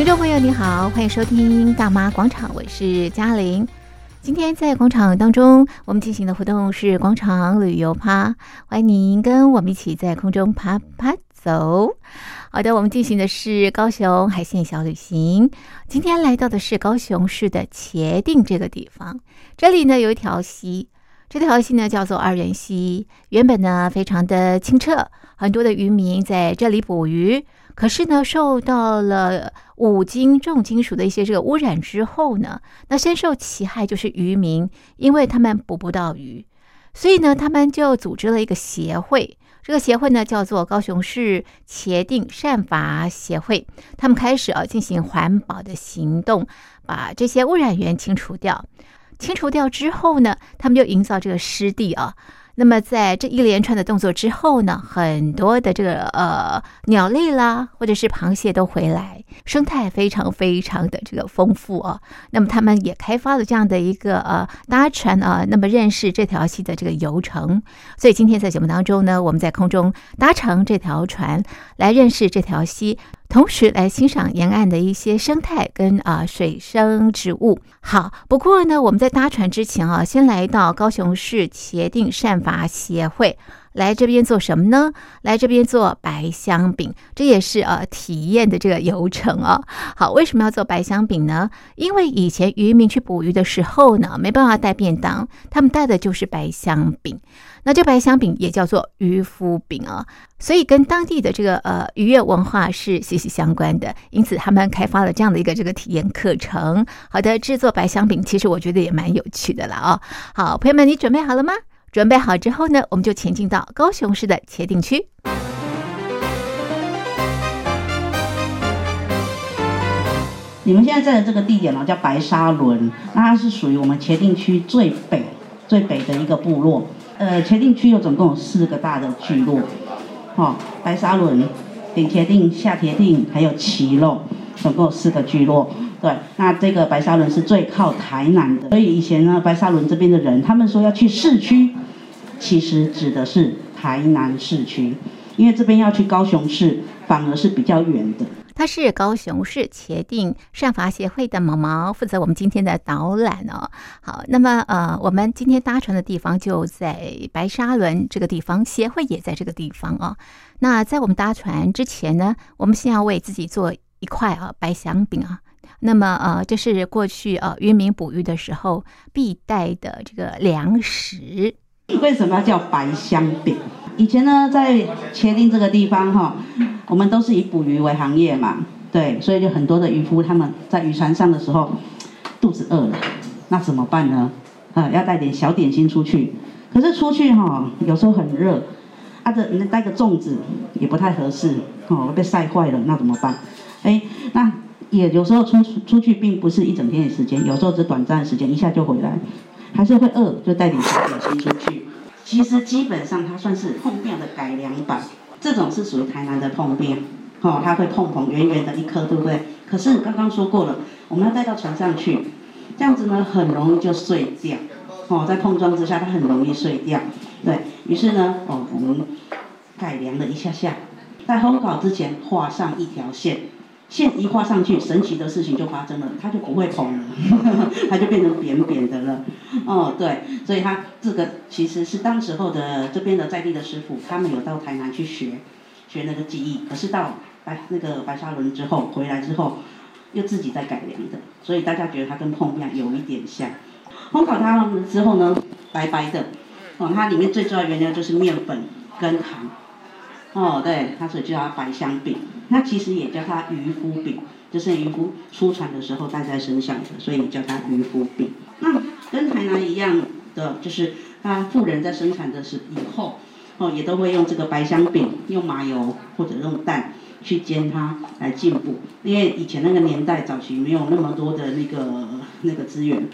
听众朋友，你好，欢迎收听《大妈广场》，我是嘉玲。今天在广场当中，我们进行的活动是广场旅游趴，欢迎您跟我们一起在空中爬爬走。好的，我们进行的是高雄海线小旅行。今天来到的是高雄市的茄萣这个地方，这里呢有一条溪，这条溪呢叫做二元溪，原本呢非常的清澈，很多的渔民在这里捕鱼。可是呢，受到了五金重金属的一些这个污染之后呢，那深受其害就是渔民，因为他们捕不到鱼，所以呢，他们就组织了一个协会。这个协会呢叫做高雄市茄定善伐协会，他们开始啊进行环保的行动，把这些污染源清除掉。清除掉之后呢，他们就营造这个湿地啊。那么在这一连串的动作之后呢，很多的这个呃鸟类啦，或者是螃蟹都回来，生态非常非常的这个丰富啊。那么他们也开发了这样的一个呃搭船啊，那么认识这条溪的这个游程。所以今天在节目当中呢，我们在空中搭乘这条船来认识这条溪。同时来欣赏沿岸的一些生态跟啊水生植物。好，不过呢，我们在搭船之前啊，先来到高雄市协定善法协会。来这边做什么呢？来这边做白香饼，这也是呃体验的这个流程啊。好，为什么要做白香饼呢？因为以前渔民去捕鱼的时候呢，没办法带便当，他们带的就是白香饼。那这白香饼也叫做渔夫饼啊，所以跟当地的这个呃渔业文化是息息相关的。因此，他们开发了这样的一个这个体验课程。好的，制作白香饼其实我觉得也蛮有趣的了啊。好，朋友们，你准备好了吗？准备好之后呢，我们就前进到高雄市的茄萣区。你们现在在的这个地点呢，叫白沙仑，那它是属于我们茄萣区最北、最北的一个部落。呃，茄萣区有总共有四个大的聚落，哦，白沙仑、顶茄萣、下茄萣，还有耆肉，总共有四个聚落。对，那这个白沙仑是最靠台南的，所以以前呢，白沙仑这边的人，他们说要去市区，其实指的是台南市区，因为这边要去高雄市，反而是比较远的。他是高雄市茄萣善伐协会的毛毛，负责我们今天的导览哦。好，那么呃，我们今天搭船的地方就在白沙仑这个地方，协会也在这个地方哦。那在我们搭船之前呢，我们先要为自己做一块啊白香饼啊。那么呃，这是过去呃渔民捕鱼的时候必带的这个粮食。为什么要叫白香饼？以前呢，在茄萣这个地方哈，我们都是以捕鱼为行业嘛，对，所以就很多的渔夫他们在渔船上的时候肚子饿了，那怎么办呢？呃，要带点小点心出去。可是出去哈，有时候很热，啊这带个粽子也不太合适，哦，被晒坏了，那怎么办？哎，那。也有时候出出去并不是一整天的时间，有时候只短暂的时间，一下就回来，还是会饿，就带点小点心出去。其实基本上它算是碰面的改良版，这种是属于台南的椪饼，哦，它会碰碰圆圆的一颗，对不对？可是刚刚说过了，我们要带到船上去，这样子呢很容易就碎掉，哦，在碰撞之下它很容易碎掉，对，于是呢，哦，我们改良了一下下，在烘烤之前画上一条线。线一画上去，神奇的事情就发生了，它就不会蓬了，它就变成扁扁的了。哦，对，所以它这个其实是当时候的这边的在地的师傅，他们有到台南去学，学那个技艺。可是到白那个白沙仑之后回来之后，又自己在改良的，所以大家觉得它跟椪饼有一点像。烘烤它之后呢，白白的，哦，它里面最重要的原料就是面粉跟糖。哦，对，它所以叫它白香饼。那其实也叫它渔夫饼，就是渔夫出船的时候带在身上的，所以叫它渔夫饼。那跟台南一样的，就是他富人在生产的时以后，哦，也都会用这个白香饼，用麻油或者用蛋去煎它来进补。因为以前那个年代早期没有那么多的那个那个资源，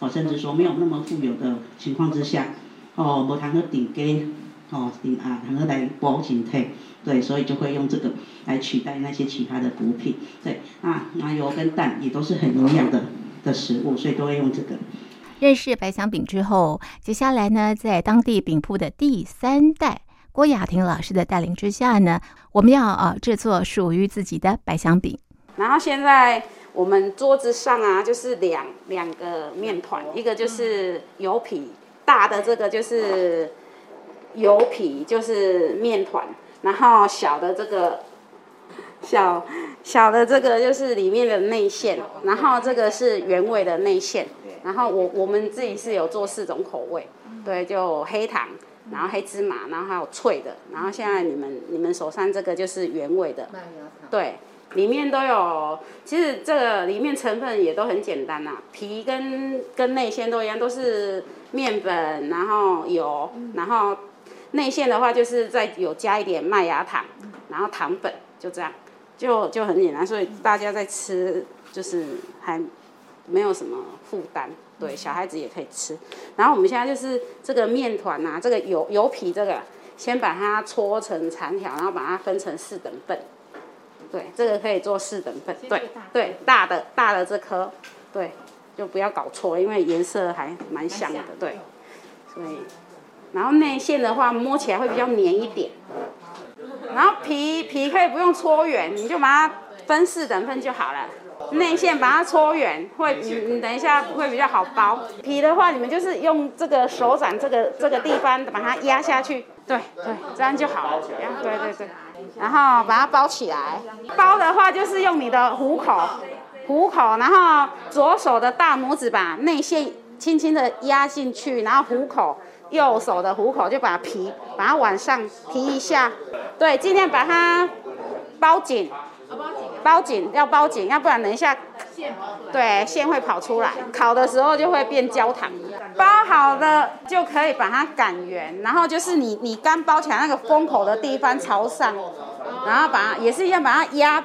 哦，甚至说没有那么富有的情况之下，哦，无通去订鸡。哦，啊，然后来补身体，对，所以就会用这个来取代那些其他的补品，对，啊，麻油跟蛋也都是很营养的的食物，所以都会用这个。认识白香饼之后，接下来呢，在当地饼铺的第三代郭雅婷老师的带领之下呢，我们要啊制作属于自己的白香饼。然后现在我们桌子上啊，就是两两个面团，一个就是油皮，大的这个就是油皮，就是面团，然后小的这个小小的这个就是里面的内馅，然后这个是原味的内馅，然后我我们自己是有做四种口味，对，就黑糖，然后黑芝麻，然后还有脆的，然后现在你们你们手上这个就是原味的，对。里面都有，其实这个里面成分也都很简单呐、啊，皮跟跟内馅都一样，都是面粉，然后油，然后内馅的话就是再有加一点麦芽糖，然后糖粉，就这样，就就很简单，所以大家在吃就是还没有什么负担，对，小孩子也可以吃。然后我们现在就是这个面团呐，这个油油皮这个，先把它搓成长条，然后把它分成四等份。对，这个可以做四等份。对对，大的大的这颗，对，就不要搞错，因为颜色还蛮像的。对，所以，然后内馅的话摸起来会比较黏一点。然后皮皮可以不用搓圆，你就把它分四等份就好了。内馅把它搓圆，会你你等一下会比较好包。皮的话，你们就是用这个手掌这个这个地方把它压下去。对对，这样就好了。对对对。然后把它包起来，包的话就是用你的虎口，虎口，然后左手的大拇指把内馅轻轻的压进去，然后虎口，右手的虎口就把皮把它往上提一下，对，尽量把它包紧，包紧，要包紧，要不然等一下，对，线会跑出来，烤的时候就会变焦糖。包好了就可以把它擀圆，然后就是你你刚包起来那个封口的地方朝上，然后把它也是一样把它压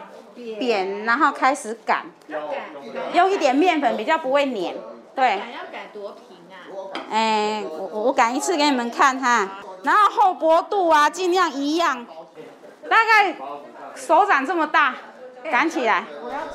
扁，然后开始擀，用一点面粉比较不会粘。对。要擀多平？哎，我我擀一次给你们看哈，然后厚薄度啊尽量一样，大概手掌这么大。擀起来，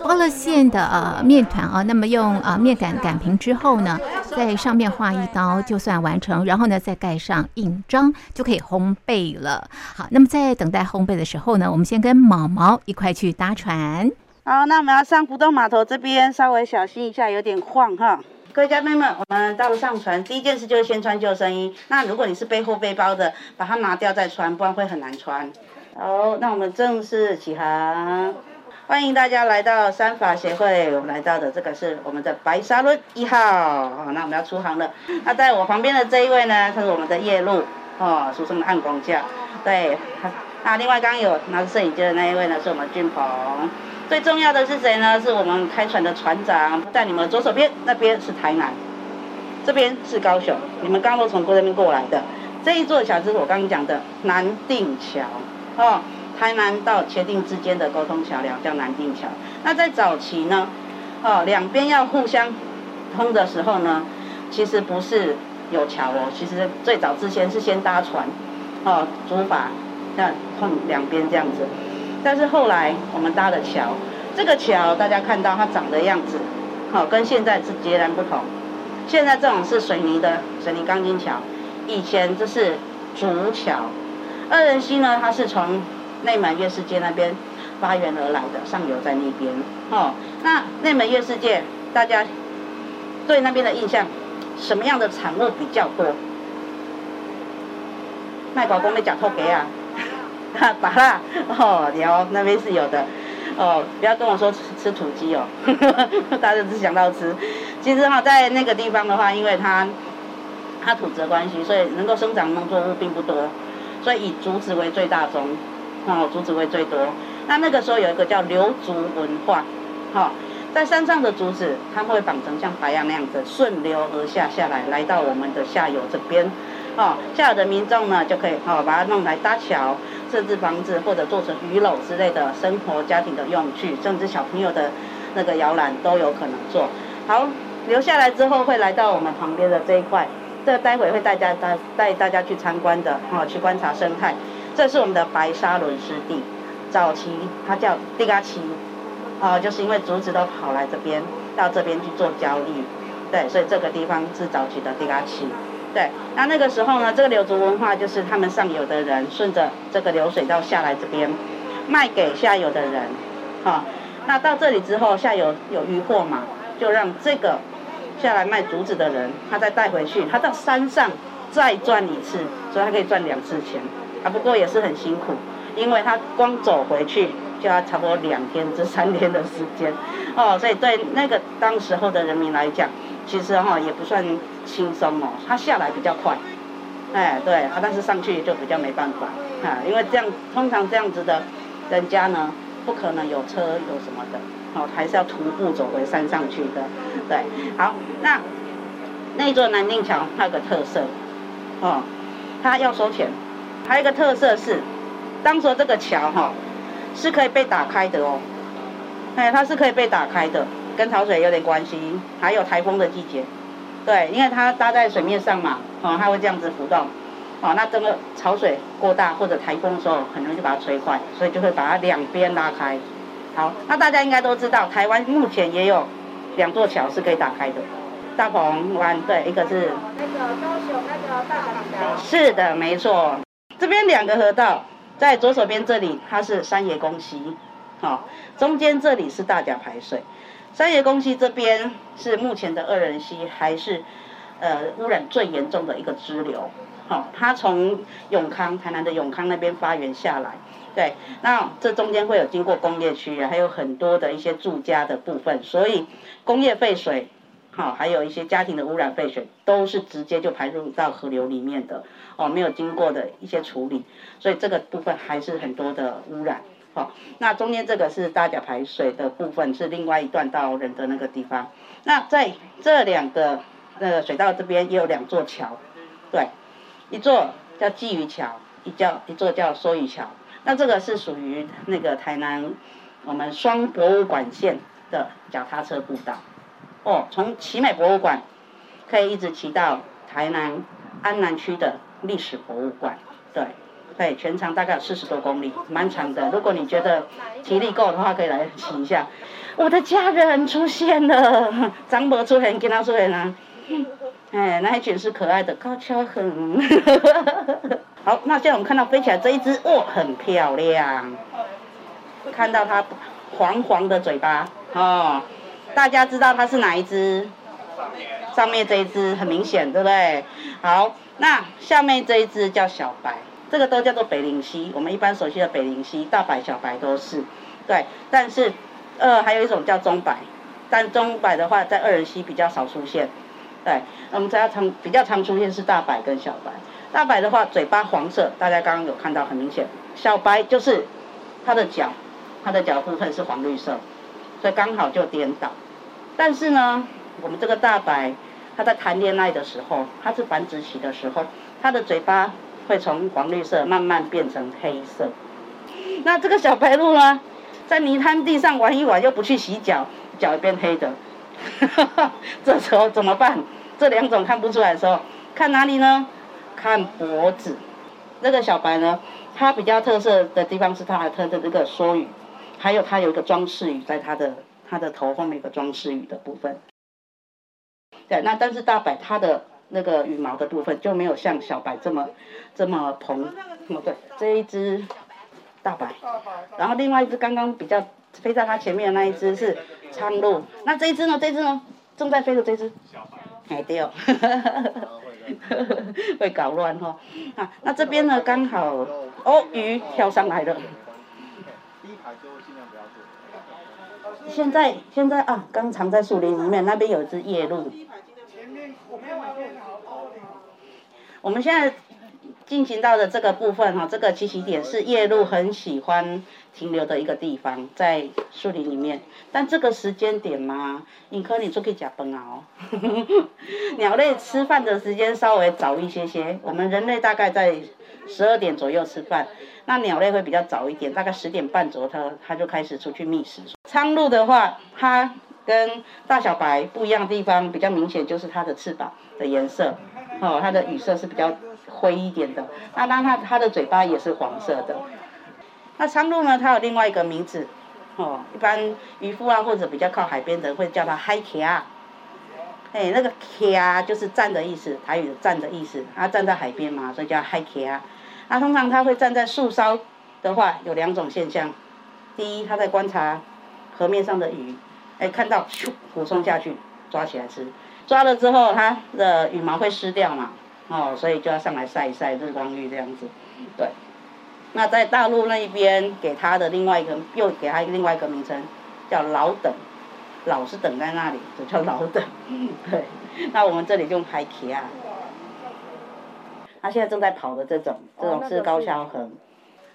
包了馅的呃面团啊，那么用呃面擀擀平之后呢，在上面划一刀就算完成，然后呢再盖上印章就可以烘焙了。好，那么在等待烘焙的时候呢，我们先跟毛毛一块去搭船。好，那我们要上浮动码头这边，稍微小心一下，有点晃哈。各位嘉宾们，我们到了上船，第一件事就是先穿救生衣。那如果你是背后背包的，把它拿掉再穿，不然会很难穿。好，那我们正式起航。欢迎大家来到三法协会，我们来到的这个是我们的白沙轮一号，哦，那我们要出航了。那在我旁边的这一位呢，他是我们的叶路，哦，俗称的暗光架，对。那另外刚刚有拿着摄影机的那一位呢，是我们俊鹏。最重要的是谁呢？是我们开船的船长，在你们左手边那边是台南，这边是高雄，你们刚刚都从那边过来的。这一座桥就是我刚刚讲的南定桥，哦。台南到茄萣之间的沟通桥梁叫南定桥。那在早期呢，哦，两边要互相通的时候呢，其实不是有桥哦，其实最早之前是先搭船，哦，竹筏这样通两边这样子。但是后来我们搭了桥，这个桥大家看到它长的样子，哦，跟现在是截然不同。现在这种是水泥的水泥钢筋桥，以前这是竹桥。二仁溪呢，它是从内门月世界那边发源而来的，上游在那边。哦，那内门月世界，大家对那边的印象，什么样的产物比较多？卖宝公的假透给啊，哈，芭乐哦，有那边是有的。哦，不要跟我说吃吃土鸡哦，大家只想到吃。其实哈、哦，在那个地方的话，因为它它土质的关系，所以能够生长农作物并不多，所以以竹子为最大宗。哦，竹子为最多。那那个时候有一个叫流竹文化，哈、哦，在山上的竹子，它会绑成像白杨那样子顺流而下下来，来到我们的下游这边，哦，下游的民众呢就可以哦把它弄来搭桥、设置房子或者做成鱼篓之类的生活家庭的用具，甚至小朋友的那个摇篮都有可能做。好，留下来之后会来到我们旁边的这一块，这待会会带大家带大家去参观的，哦，去观察生态。这是我们的白沙仑湿地，早期它叫地嘎奇，啊，就是因为竹子都跑来这边，到这边去做交易，对，所以这个地方是早期的地嘎奇，对。那那个时候呢，这个流竹文化就是他们上游的人顺着这个流水道下来这边，卖给下游的人，啊，那到这里之后，下游有渔获嘛，就让这个下来卖竹子的人，他再带回去，他到山上再赚一次，所以他可以赚两次钱。啊，不过也是很辛苦，因为他光走回去就要差不多两天至三天的时间，哦，所以对那个当时候的人民来讲，其实哈、也不算轻松哦，他下来比较快，哎，对，啊，但是上去就比较没办法，啊，因为这样通常这样子的人家呢，不可能有车有什么的，哦，还是要徒步走回山上去的，对，好，那那座南定桥它有个特色，哦，它要收钱。还有一个特色是，当时这个桥哈是可以被打开的哦，哎，它是可以被打开的，跟潮水有点关系。还有台风的季节，对，因为它搭在水面上嘛，哦，它会这样子浮动，哦，那这个潮水过大或者台风的时候，很容易就把它吹坏，所以就会把它两边拉开。好，那大家应该都知道，台湾目前也有两座桥是可以打开的，大鹏湾对，一个是那个高雄那个大港桥，是的，没错。这边两个河道，在左手边这里它是三野公溪，好、哦，中间这里是大甲排水。三爷公溪这边是目前的二仁溪，还是呃污染最严重的一个支流。好、哦，它从永康台南的永康那边发源下来，对，那这中间会有经过工业区，还有很多的一些住家的部分，所以工业废水。好，还有一些家庭的污染废水，都是直接就排入到河流里面的，哦，没有经过的一些处理，所以这个部分还是很多的污染。好，那中间这个是大甲排水的部分，是另外一段到人的那个地方。那在这两个那个水道这边也有两座桥，对，一座叫鲫鱼桥，一叫一座叫梭鱼桥。那这个是属于那个台南我们双博物馆线的脚踏车步道。哦，从奇美博物馆可以一直骑到台南安南区的历史博物馆，对，对，全长大概有四十多公里，蛮长的。如果你觉得体力够的话，可以来骑一下。我的家人出现了，张博出现，跟他出现啊。哎，那一群是可爱的高跷鴴。好，那现在我们看到飞起来这一只，哦，很漂亮。看到它黄黄的嘴巴，哦。大家知道它是哪一只？上面这一只很明显，对不对？好，那下面这一只叫小白，这个都叫做北灵溪。我们一般熟悉的北灵溪，大白、小白都是。对，但是呃，还有一种叫中白，但中白的话在二人溪比较少出现。对，我们常常比较常出现是大白跟小白。大白的话嘴巴黄色，大家刚刚有看到很明显。小白就是它的脚，它的脚部分是黄绿色。所以刚好就颠倒，但是呢，我们这个大白，它在谈恋爱的时候，它是繁殖期的时候，它的嘴巴会从黄绿色慢慢变成黑色。那这个小白鹭呢，在泥滩地上玩一玩，又不去洗脚，脚变黑的。这时候怎么办？这两种看不出来的时候，看哪里呢？看脖子。那个小白呢，它比较特色的地方是它的这个梭羽。还有它有一个装饰羽，在它的它的头后面有个装饰羽的部分。对，那但是大白它的那个羽毛的部分就没有像小白这么这么蓬。哦，对，这一只大白，然后另外一只刚刚比较飞在它前面的那一只是苍鹭。那这一只呢？这一只呢？正在飞的这一只。小白。哎，对哦。会搞乱哈。啊，那这边呢？刚好哦，鱼跳上来了。现在现在啊，刚藏在树林里面，那边有一只夜鹭。我们现在进行到的这个部分哈，这个栖息点是夜鹭很喜欢停留的一个地方，在树林里面。但这个时间点嘛，你可以出去吃饭啊哦。鸟类吃饭的时间稍微早一些些，我们人类大概在十二点左右吃饭。那鸟类会比较早一点，大概十点半左右，它它就开始出去觅食。苍鹭的话，它跟大小白不一样的地方比较明显，就是它的翅膀的颜色，哦，它的羽色是比较灰一点的。那当它它的嘴巴也是黄色的。那苍鹭呢，它有另外一个名字，哦，一般渔夫啊或者比较靠海边的会叫它海徛。哎，那个徛就是站的意思，台语的站的意思，它站在海边嘛，所以叫海徛。那通常它会站在树梢的话，有两种现象。第一，它在观察河面上的鱼，哎，看到咻，俯冲下去抓起来吃。抓了之后，它的羽毛会湿掉嘛，哦，所以就要上来晒一晒日光浴这样子。对。那在大陆那一边给它的另外一个，又给它另外一个名称，叫老等，老是等在那里，就叫老等。对。那我们这里就海茄啊。它现在正在跑的这种，这种是高蛸横。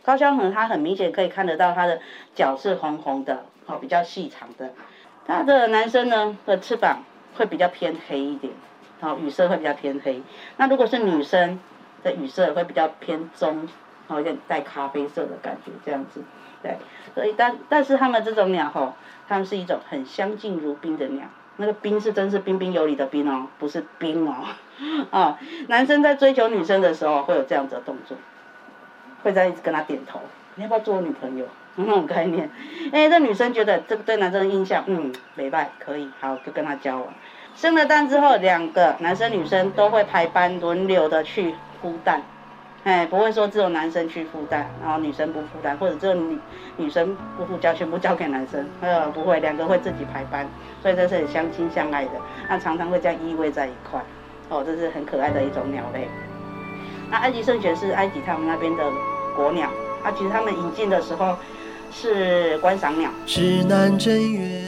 高蛸横它很明显可以看得到它的脚是红红的，哦，比较细长的。它的男生呢的翅膀会比较偏黑一点，哦，羽色会比较偏黑。那如果是女生的羽色会比较偏棕，哦，有点带咖啡色的感觉，这样子。对，所以但但是它们这种鸟吼，它们是一种很相敬如宾的鸟。那个宾是真是彬彬有礼的宾哦，不是兵哦。啊，男生在追求女生的时候会有这样子的动作，会在一直跟他点头，你要不要做我女朋友？那种概念。哎，这女生觉得这个对男生的印象，嗯，没败，可以，好，就跟他交往。生了蛋之后，两个男生女生都会排班轮流的去孵蛋，哎，不会说只有男生去孵蛋，然后女生不孵蛋，或者只有女女生不孵交，全部交给男生，呃，不会，两个会自己排班，所以这是很相亲相爱的，那常常会这样依偎在一块。哦，这是很可爱的一种鸟类。那埃及圣犬是埃及他们那边的国鸟，啊，其实他们引进的时候是观赏鸟。指南针原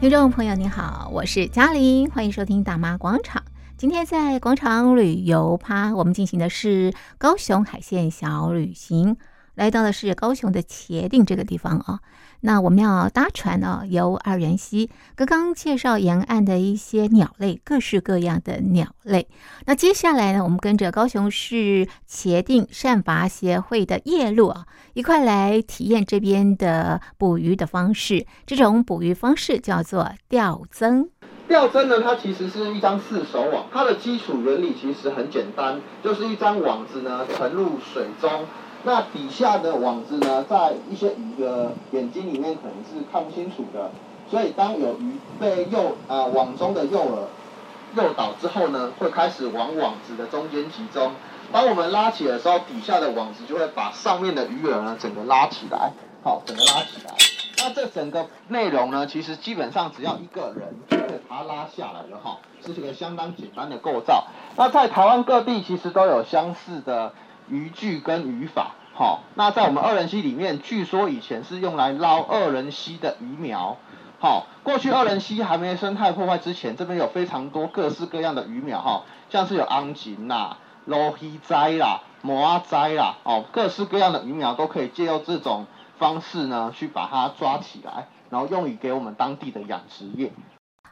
听众朋友您好，我是嘉玲，欢迎收听大妈广场。今天在广场旅游趴，我们进行的是高雄海线小旅行，来到的是高雄的茄萣这个地方啊。那我们要搭船哦，游二元溪。刚刚介绍沿岸的一些鸟类，各式各样的鸟类。那接下来呢，我们跟着高雄市茄萣善伐协会的业路啊，一块来体验这边的捕鱼的方式。这种捕鱼方式叫做钓罾。钓罾呢，它其实是一张四手网，它的基础原理其实很简单，就是一张网子呢沉入水中。那底下的网子呢，在一些鱼的眼睛里面可能是看不清楚的，所以当有鱼被诱啊、呃、网中的诱饵诱导之后呢，会开始往网子的中间集中。当我们拉起的时候，底下的网子就会把上面的鱼饵呢整个拉起来，好，整个拉起来。那这整个内容呢，其实基本上只要一个人就可以把它拉下来了哈，是一个相当简单的构造。那在台湾各地其实都有相似的。渔具跟渔法，好，那在我们二仁溪里面，据说以前是用来捞二仁溪的鱼苗，好，过去二仁溪还没生态破坏之前，这边有非常多各式各样的鱼苗，哈，像是有昂锦啦、罗希斋啦、摩阿斋啦，哦，各式各样的鱼苗都可以借由这种方式呢，去把它抓起来，然后用于给我们当地的养殖业。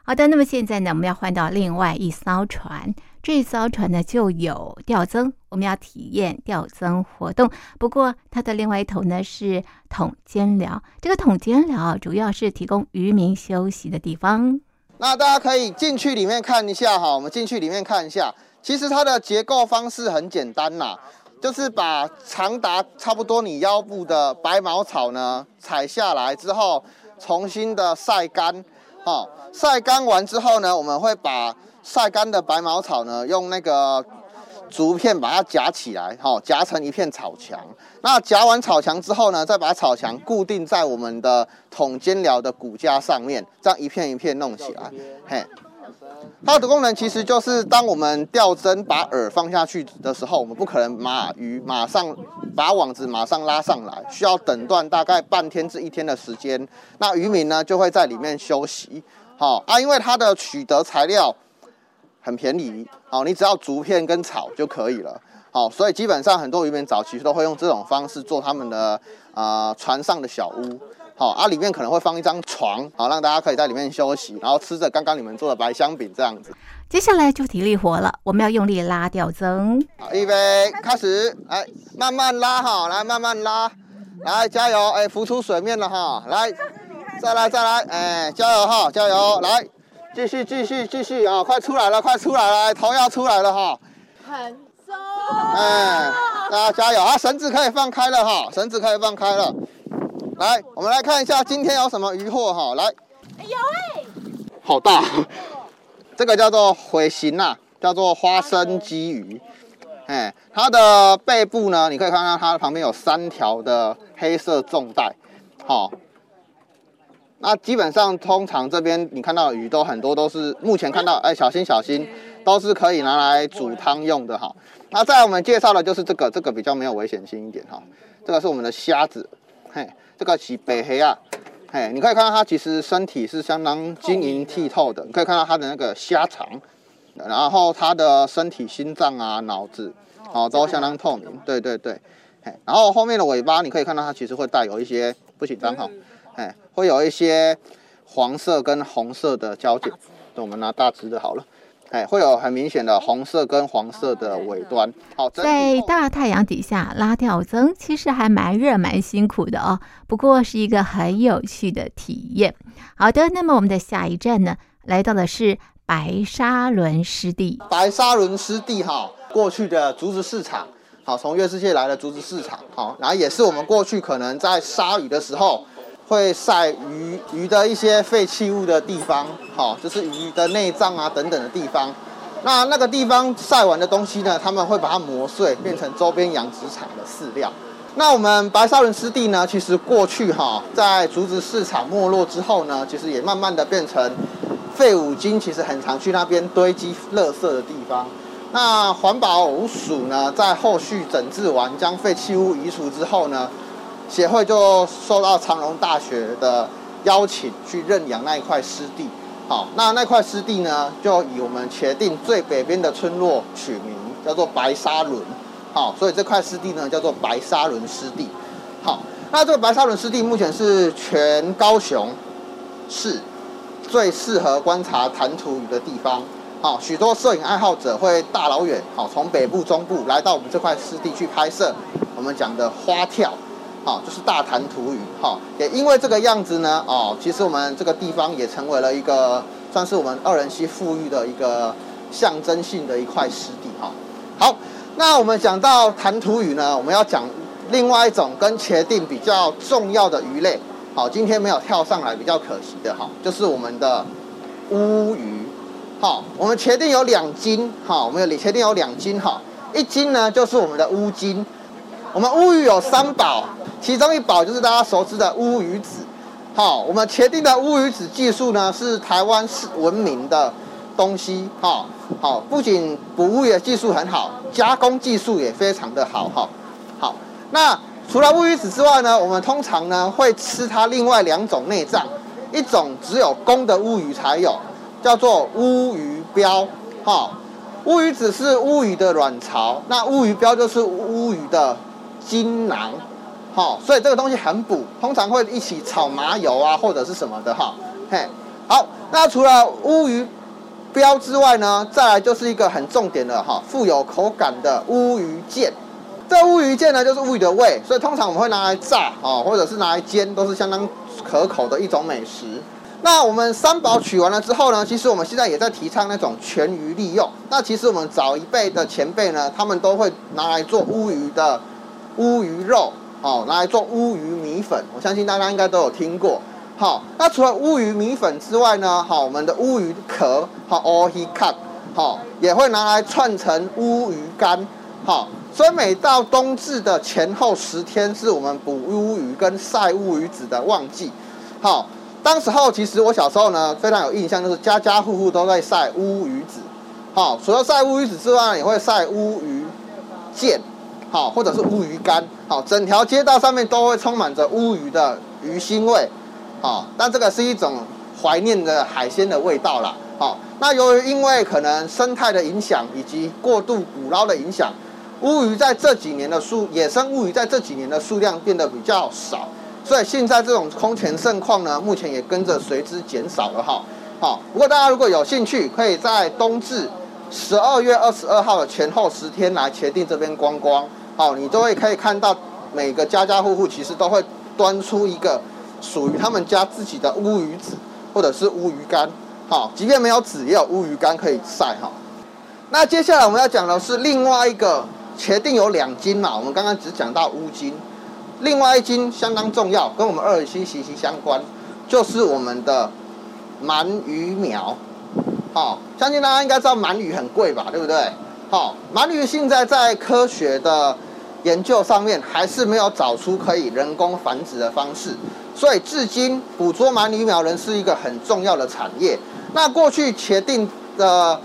好的，那么现在呢，我们要换到另外一艘船。这艘船呢，就有吊罾，我们要体验吊罾活动。不过它的另外一头呢是筒间寮，这个筒间寮主要是提供渔民休息的地方。那大家可以进去里面看一下哈，我们进去里面看一下。其实它的结构方式很简单呐，就是把长达差不多你腰部的白毛草呢采下来之后，重新的晒干，哈。晒干完之后呢，我们会把晒干的白毛草呢，用那个竹片把它夹起来，哈，夹成一片草墙。那夹完草墙之后呢，再把草墙固定在我们的桶尖寮的骨架上面，这样一片一片弄起来。嘿，它的功能其实就是，当我们吊针把饵放下去的时候，我们不可能马鱼马上把网子马上拉上来，需要等段大概半天至一天的时间。那渔民呢，就会在里面休息。好啊，因为它的取得材料很便宜，好，你只要竹片跟草就可以了。好，所以基本上很多渔民早期都会用这种方式做他们的啊、呃、船上的小屋。好啊，里面可能会放一张床，好，让大家可以在里面休息，然后吃着刚刚你们做的白香饼这样子。接下来就体力活了，我们要用力拉钓罾。好，预备开始，来慢慢拉哈，来慢慢拉，来加油，哎，浮出水面了哈，来。再来再来，哎，加油哈，加油！来，继续继续继续啊，快出来了，快出来了，头要出来了哈。很重。哎，大家加油啊！绳子可以放开了哈，绳子可以放开了。来，我们来看一下今天有什么渔获哈。来，有哎，好大，这个叫做回形呐，叫做花生鲫鱼。哎，它的背部呢，你可以看到它旁边有三条的黑色重带，好。那基本上，通常这边你看到的鱼都很多都是目前看到，哎，小心小心，都是可以拿来煮汤用的哈。那再来我们介绍的就是这个，这个比较没有危险性一点哈。这个是我们的虾子，嘿，这个是北黑啊，嘿，你可以看到它其实身体是相当晶莹剔透的，你可以看到它的那个虾肠，然后它的身体、心脏啊、脑子，哦，都相当透明，对对对，嘿，然后后面的尾巴你可以看到它其实会带有一些不紧张哈。哎，会有一些黄色跟红色的交界，那我们拿大只的好了。哎，会有很明显的红色跟黄色的尾端。好，在大太阳底下拉吊增，其实还蛮热蛮辛苦的哦。不过是一个很有趣的体验。好的，那么我们的下一站呢，来到的是白沙仑湿地。白沙仑湿地哈，过去的竹子市场，好，从月世界来的竹子市场，好，然后也是我们过去可能在杀鱼的时候。会晒鱼鱼的一些废弃物的地方，好，就是鱼的内脏啊等等的地方。那那个地方晒完的东西呢，他们会把它磨碎，变成周边养殖场的饲料。那我们白沙仑湿地呢，其实过去哈，在竹子市场没落之后呢，其实也慢慢的变成废五金，其实很常去那边堆积垃圾的地方。那环保署呢，在后续整治完，将废弃物移除之后呢，协会就受到长荣大学的邀请去认养那一块湿地，好，那那块湿地呢，就以我们茄萣最北边的村落取名，叫做白沙仑，好，所以这块湿地呢叫做白沙仑湿地，好，那这个白沙仑湿地目前是全高雄市最适合观察弹涂鱼的地方，好，许多摄影爱好者会大老远，好，从北部、中部来到我们这块湿地去拍摄我们讲的花跳。好，就是大弹涂鱼，好，也因为这个样子呢，哦，其实我们这个地方也成为了一个算是我们二仁溪富裕的一个象征性的一块湿地，哈。好，那我们讲到弹涂鱼呢，我们要讲另外一种跟茄萣比较重要的鱼类，好，今天没有跳上来，比较可惜的哈，就是我们的乌鱼，好，我们茄萣有两斤，好，我们有茄萣有两斤，哈，一斤呢就是我们的乌金，我们乌鱼有三宝。其中一宝就是大家熟知的乌鱼子，好，我们茄萣的乌鱼子技术呢是台湾是闻名的东西，哈，好，不仅捕乌鱼的技术很好，加工技术也非常的好，哈，好，那除了乌鱼子之外呢，我们通常呢会吃它另外两种内脏，一种只有公的乌鱼才有，叫做乌鱼标，哈，乌鱼子是乌鱼的卵巢，那乌鱼标就是乌鱼的精囊。好，所以这个东西很补，通常会一起炒麻油啊，或者是什么的哈。嘿，好，那除了乌鱼标之外呢，再来就是一个很重点的哈，富有口感的乌鱼腱。这乌鱼腱呢，就是乌鱼的胃，所以通常我们会拿来炸啊，或者是拿来煎，都是相当可口的一种美食。那我们三宝取完了之后呢，其实我们现在也在提倡那种全鱼利用。那其实我们早一辈的前辈呢，他们都会拿来做乌鱼的乌鱼肉。好，拿来做乌鱼米粉，我相信大家应该都有听过。好，那除了乌鱼米粉之外呢，好，我们的乌鱼壳，好，乌鱼壳，好，也会拿来串成乌鱼干。好，所以每到冬至的前后十天，是我们捕乌鱼跟晒乌鱼子的旺季。好，当时候其实我小时候呢，非常有印象，就是家家户户都在晒乌鱼子。好，除了晒乌鱼子之外，也会晒乌鱼腱。好，或者是乌鱼干，好，整条街道上面都会充满着乌鱼的鱼腥味，好，但这个是一种怀念的海鲜的味道啦，好，那由于因为可能生态的影响以及过度捕捞的影响，乌鱼在这几年的数野生乌鱼在这几年的数量变得比较少，所以现在这种空前盛况呢，目前也跟着随之减少了哈，好，不过大家如果有兴趣，可以在冬至十二月二十二号的前后十天来茄定这边观光。好，你都会可以看到每个家家户户其实都会端出一个属于他们家自己的乌鱼子或者是乌鱼干。好，即便没有籽，也有乌鱼干可以晒哈。那接下来我们要讲的是另外一个茄定有两斤嘛，我们刚刚只讲到乌金，另外一斤相当重要，跟我们二仁溪息息相关，就是我们的鳗鱼苗。好，相信大家应该知道鳗鱼很贵吧，对不对？好，鳗鱼现在在科学的研究上面还是没有找出可以人工繁殖的方式，所以至今捕捉鳗鱼苗仍是一个很重要的产业。那过去茄萣的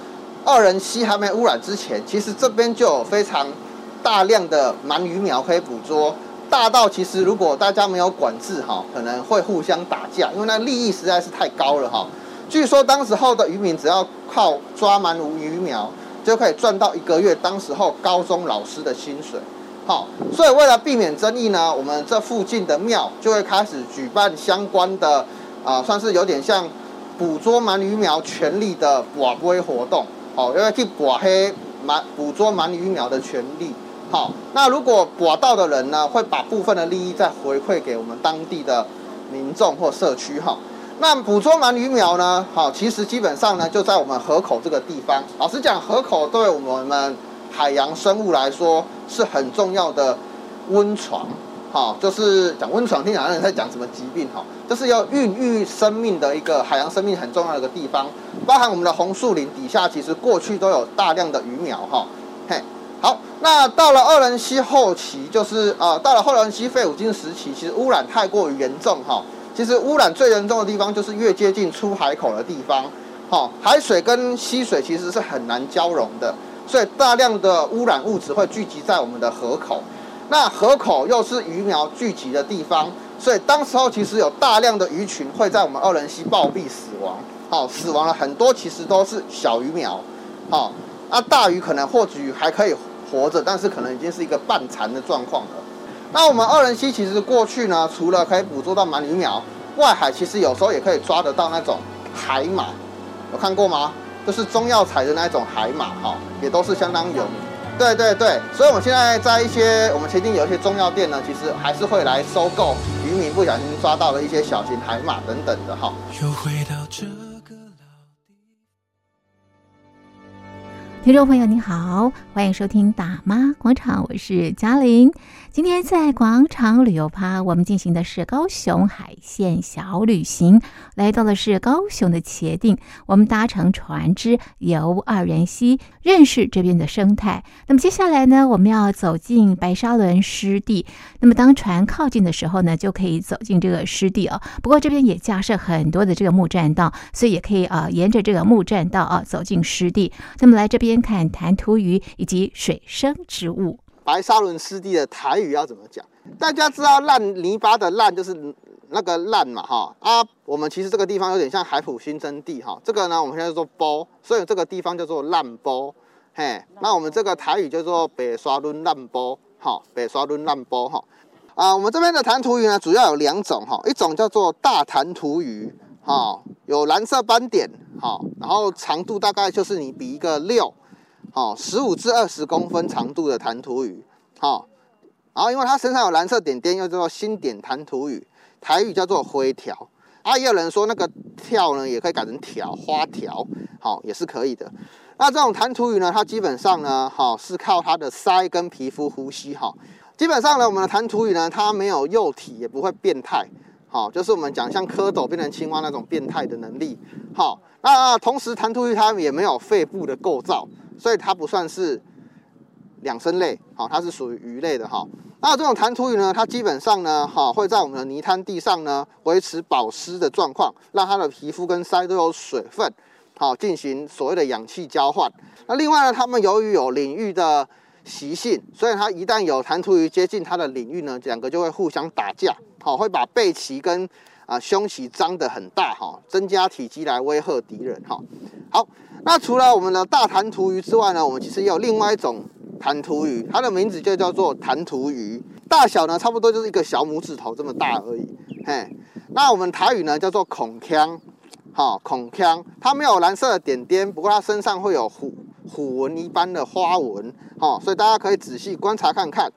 二人溪还没污染之前，其实这边就有非常大量的鳗鱼苗可以捕捉，大到其实如果大家没有管制哈，可能会互相打架，因为那利益实在是太高了哈。据说当时候的渔民只要靠抓鳗鱼苗。就可以赚到一个月当时候高中老师的薪水，好，所以为了避免争议呢，我们这附近的庙就会开始举办相关的，啊、算是有点像捕捉鳗鱼苗权利的博杯活动，好，因为去博黑鳗捕捉鳗鱼苗的权利，好，那如果博到的人呢，会把部分的利益再回馈给我们当地的民众或社区，哈。那捕捉鳗鱼苗呢？好，其实基本上呢，就在我们河口这个地方。老实讲，河口对我们海洋生物来说是很重要的温床。好，就是讲温床，听讲有人在讲什么疾病？哈，就是要孕育生命的一个海洋生命很重要的一个地方。包含我们的红树林底下，其实过去都有大量的鱼苗。哈，嘿，好，那到了二仁溪后期，就是呃，到了后仁溪废五金时期，其实污染太过于严重。哈。其实污染最严重的地方就是越接近出海口的地方，哈，海水跟溪水其实是很难交融的，所以大量的污染物质会聚集在我们的河口。那河口又是鱼苗聚集的地方，所以当时候其实有大量的鱼群会在我们二仁溪暴毙死亡，好，死亡了很多，其实都是小鱼苗，好，那大鱼可能或许还可以活着，但是可能已经是一个半残的状况了。那我们二仁溪其实过去呢，除了可以捕捉到鳗鱼苗，外海其实有时候也可以抓得到那种海马，有看过吗？就是中药材的那种海马，哈，也都是相当有名。对对对，所以我们现在在一些我们前面有一些中药店呢，其实还是会来收购渔民不小心抓到的一些小型海马等等的，哈。又回到这听众朋友你好，欢迎收听大妈广场，我是嘉玲。今天在广场旅游趴，我们进行的是高雄海线小旅行，来到的是高雄的茄萣，我们搭乘船只游二仁溪，认识这边的生态。那么接下来呢，我们要走进白沙仑湿地。那么当船靠近的时候呢，就可以走进这个湿地哦。不过这边也架设很多的这个木栈道，所以也可以啊沿着这个木栈道啊走进湿地。那么来这边。看弹涂鱼以及水生植物。白沙仑湿地的台语要怎么讲？大家知道烂泥巴的烂就是那个烂嘛，哈。啊，我们其实这个地方有点像海埔新生地哈，这个呢我们现在叫做波，所以这个地方叫做烂波，嘿，那我们这个台语叫做白沙仑烂波，哈，白沙仑烂波哈，啊，我们这边的弹涂鱼呢主要有两种哈，一种叫做大弹涂鱼。哈，有蓝色斑点，哈，然后长度大概就是你比一个六，好，十五至二十公分长度的弹涂鱼，好，然后因为它身上有蓝色点点，又叫做星点弹涂鱼，台语叫做灰条，啊，也有人说那个跳呢，也可以改成条，花条，好，也是可以的。那这种弹涂鱼呢，它基本上呢，好，是靠它的鳃跟皮肤呼吸，哈，基本上呢，我们的弹涂鱼呢，它没有幼体，也不会变态。好，就是我们讲像蝌蚪变成青蛙那种变态的能力。好，那同时弹涂鱼它也没有肺部的构造，所以它不算是两生类。好，它是属于鱼类的哈。那这种弹涂鱼呢，它基本上呢，哈，会在我们的泥滩地上呢维持保湿的状况，让它的皮肤跟鳃都有水分，好，进行所谓的氧气交换。那另外呢，它们由于有领域的习性，所以它一旦有弹涂鱼接近它的领域呢，两个就会互相打架。好，会把背鳍跟啊胸鳍张得很大哈，增加体积来威吓敌人哈。好，那除了我们的大弹涂鱼之外呢，我们其实也有另外一种弹涂鱼，它的名字就叫做弹涂鱼，大小呢差不多就是一个小拇指头这么大而已。嘿，那我们台语呢叫做孔腔，好孔腔，它没有蓝色的点点，不过它身上会有虎虎纹一般的花纹，好，所以大家可以仔细观察看看。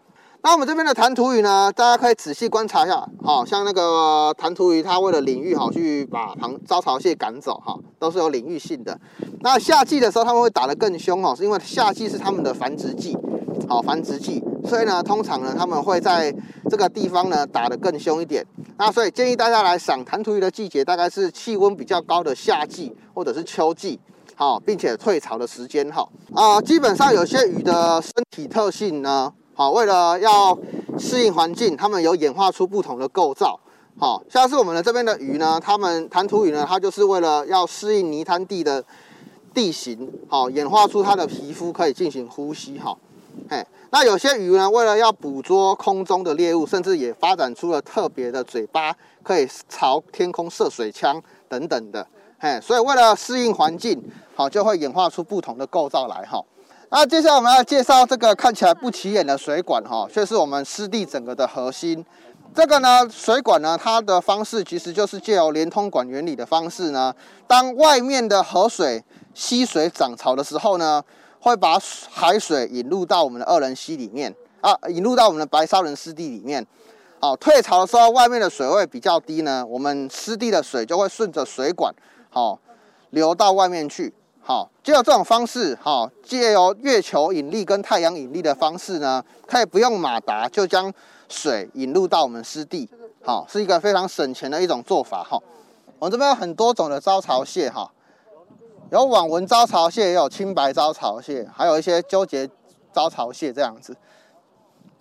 那我们这边的弹涂鱼呢，大家可以仔细观察一下，好像那个弹涂鱼，它为了领域好去把旁招潮蟹赶走，哈，都是有领域性的。那夏季的时候，他们会打得更凶哦，是因为夏季是他们的繁殖季，好繁殖季，所以呢，通常呢，他们会在这个地方呢打得更凶一点。那所以建议大家来赏弹涂鱼的季节，大概是气温比较高的夏季或者是秋季。好，并且退潮的时间哈啊，基本上有些鱼的身体特性呢，好，为了要适应环境，它们有演化出不同的构造。好，像是我们的这边的鱼呢，它们弹涂鱼呢，它就是为了要适应泥滩地的地形，好，演化出它的皮肤可以进行呼吸哈。嘿，那有些鱼呢，为了要捕捉空中的猎物，甚至也发展出了特别的嘴巴，可以朝天空射水枪等等的。嘿，所以为了适应环境，好，就会演化出不同的构造来哈。那接下来我们要介绍这个看起来不起眼的水管哈，却是我们湿地整个的核心。这个呢，水管呢，它的方式其实就是借由连通管原理的方式呢，当外面的河水溪水涨潮的时候呢，会把海水引入到我们的二仁溪里面啊，引入到我们的白沙仑湿地里面。好，退潮的时候，外面的水位比较低呢，我们湿地的水就会顺着水管。好，流到外面去。好，借由这种方式，好，借由月球引力跟太阳引力的方式呢，可以不用马达就将水引入到我们湿地。好，是一个非常省钱的一种做法。哈，我们这边有很多种的招潮蟹，哈，有网纹招潮蟹，也有青白招潮蟹，还有一些纠结招潮蟹这样子。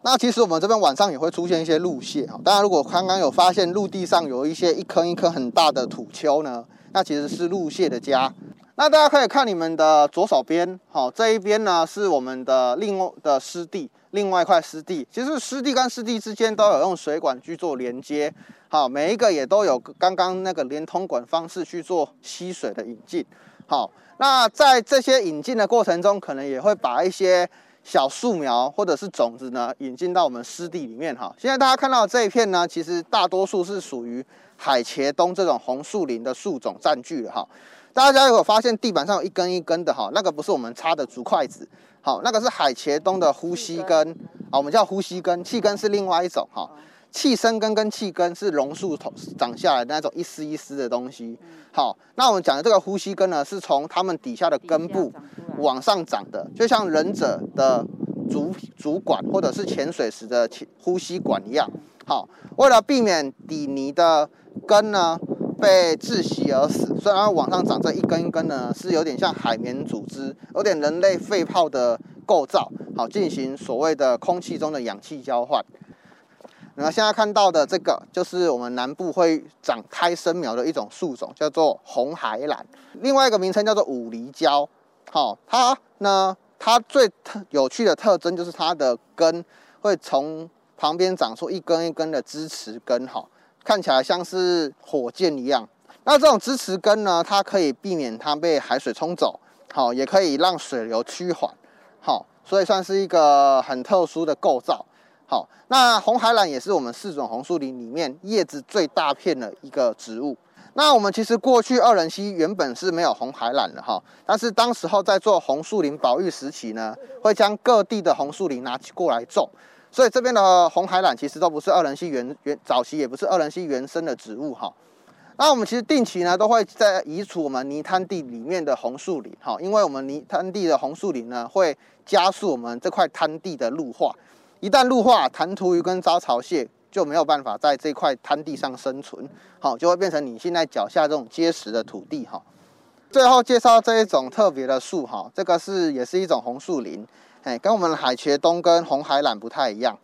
那其实我们这边晚上也会出现一些陆蟹。哈，当然如果刚刚有发现陆地上有一些一颗一颗很大的土丘呢。那其实是陆蟹的家。那大家可以看你们的左手边，好，这一边呢是我们的另外的湿地，另外一块湿地。其实湿地跟湿地之间都有用水管去做连接，好，每一个也都有刚刚那个连通管方式去做吸水的引进。好，那在这些引进的过程中，可能也会把一些小树苗或者是种子呢引进到我们湿地里面。哈，现在大家看到这一片呢，其实大多数是属于。海茄冬这种红树林的树种占据了哈，大家如果发现地板上有一根一根的哈，那个不是我们插的竹筷子，好，那个是海茄冬的呼吸根，啊，我们叫呼吸根，气根是另外一种哈，气生根跟气根是榕树头长下来的那种一丝一丝的东西，好，那我们讲的这个呼吸根呢，是从它们底下的根部往上长的，就像忍者的主主管或者是潜水时的呼吸管一样，好，为了避免底泥的。根呢被窒息而死，虽然往上长这一根一根呢，是有点像海绵组织，有点人类肺泡的构造，好进行所谓的空气中的氧气交换。那现在看到的这个，就是我们南部会长胎生苗的一种树种，叫做红海榄，另外一个名称叫做五厘椒。好，它呢，它最特有趣的特征就是它的根会从旁边长出一根一根的支持根，哈。看起来像是火箭一样，那这种支持根呢，它可以避免它被海水冲走，好，也可以让水流趋缓，好，所以算是一个很特殊的构造。好，那红海榄也是我们四种红树林里面叶子最大片的一个植物。那我们其实过去二仁溪原本是没有红海榄的哈，但是当时候在做红树林保育时期呢，会将各地的红树林拿过来种。所以这边的红海榄其实都不是二仁溪原原早期，也不是二仁溪原生的植物哈。那我们其实定期呢都会在移除我们泥滩地里面的红树林哈，因为我们泥滩地的红树林呢会加速我们这块滩地的陆化，一旦陆化，弹涂鱼跟招潮蟹就没有办法在这块滩地上生存，好，就会变成你现在脚下这种结实的土地哈。最后介绍这一种特别的树哈，这个是也是一种红树林。哎，跟我们海茄冬跟红海榄不太一样。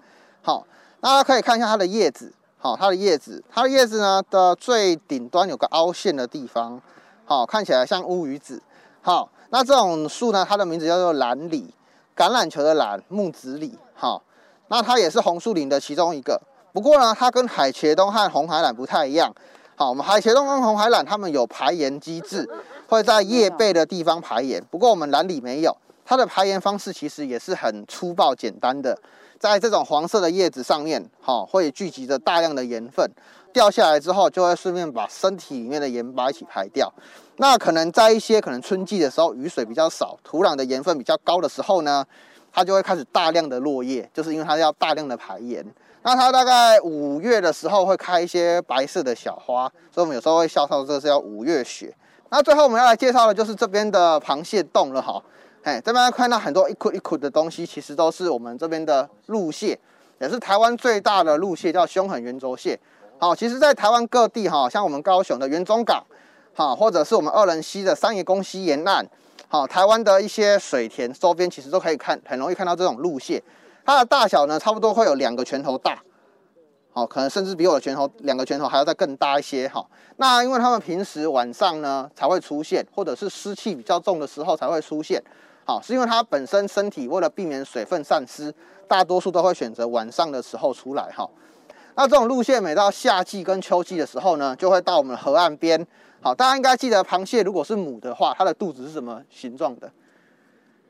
好，大家可以看一下它的叶子。好，它的叶子，它的叶子呢的最顶端有个凹陷的地方。好，看起来像乌鱼子。好，那这种树呢，它的名字叫做蓝李，橄榄球的蓝，木子李。好，那它也是红树林的其中一个。不过呢，它跟海茄冬和红海榄不太一样。好，我们海茄冬跟红海榄它们有排盐机制，会在叶背的地方排盐。不过我们蓝李没有。它的排盐方式其实也是很粗暴简单的，在这种黄色的叶子上面，哈，会聚集着大量的盐分，掉下来之后，就会顺便把身体里面的盐巴一起排掉。那可能在一些可能春季的时候，雨水比较少，土壤的盐分比较高的时候呢，它就会开始大量的落叶，就是因为它要大量的排盐。那它大概五月的时候会开一些白色的小花，所以我们有时候会笑说这是叫五月雪。那最后我们要来介绍的就是这边的螃蟹洞了哈。哎，这边看到很多一捆一捆的东西，其实都是我们这边的陆蟹，也是台湾最大的陆蟹，叫凶狠圆轴蟹。好，其实，在台湾各地哈，像我们高雄的元中港，哈，或者是我们二仁溪的三爷公溪沿岸，好，台湾的一些水田周边其实都可以看，很容易看到这种陆蟹。它的大小呢，差不多会有两个拳头大，好，可能甚至比我的拳头两个拳头还要再更大一些。哈，那因为它们平时晚上呢才会出现，或者是湿气比较重的时候才会出现。好，是因为它本身身体为了避免水分散失，大多数都会选择晚上的时候出来。哈，那这种陆蟹每到夏季跟秋季的时候呢，就会到我们河岸边。好，大家应该记得，螃蟹如果是母的话，它的肚子是什么形状的？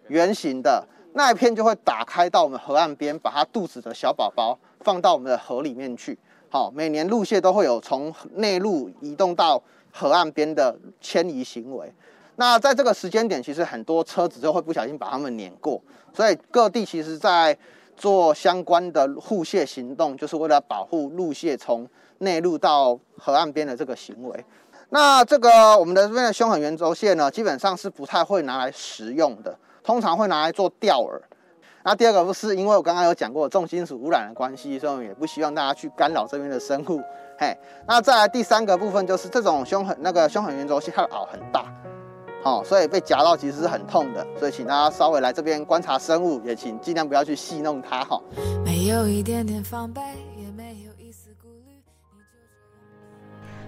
圆形的。那一片就会打开到我们河岸边，把它肚子的小宝宝放到我们的河里面去。好，每年陆蟹都会有从内陆移动到河岸边的迁移行为。那在这个时间点，其实很多车子就会不小心把它们碾过，所以各地其实在做相关的护蟹行动，就是为了保护陆蟹从内陆到河岸边的这个行为。那这个我们的这边的凶狠圆轴蟹呢，基本上是不太会拿来食用的。通常会拿来做钓饵。那第二个不是因为我刚刚有讲过重金属污染的关系，所以我们也不希望大家去干扰这边的生物。嘿，那再来第三个部分就是这种凶狠那个凶狠圆轴蟹，它的螯很大，好，所以被夹到其实是很痛的。所以请大家稍微来这边观察生物，也请尽量不要去戏弄它哈。没有一点点防备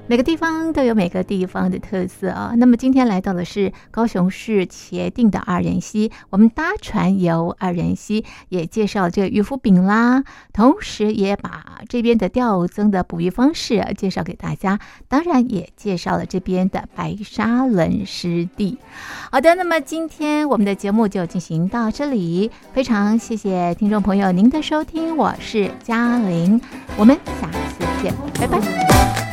每个地方都有每个地方的特色啊。那么今天来到的是高雄市茄萣的二仁溪，我们搭船游二仁溪，也介绍这个渔夫饼啦，同时也把这边的钓增的捕鱼方式介绍给大家，当然也介绍了这边的白沙仑湿地。好的，那么今天我们的节目就进行到这里，非常谢谢听众朋友您的收听，我是嘉玲，我们下次见，拜拜。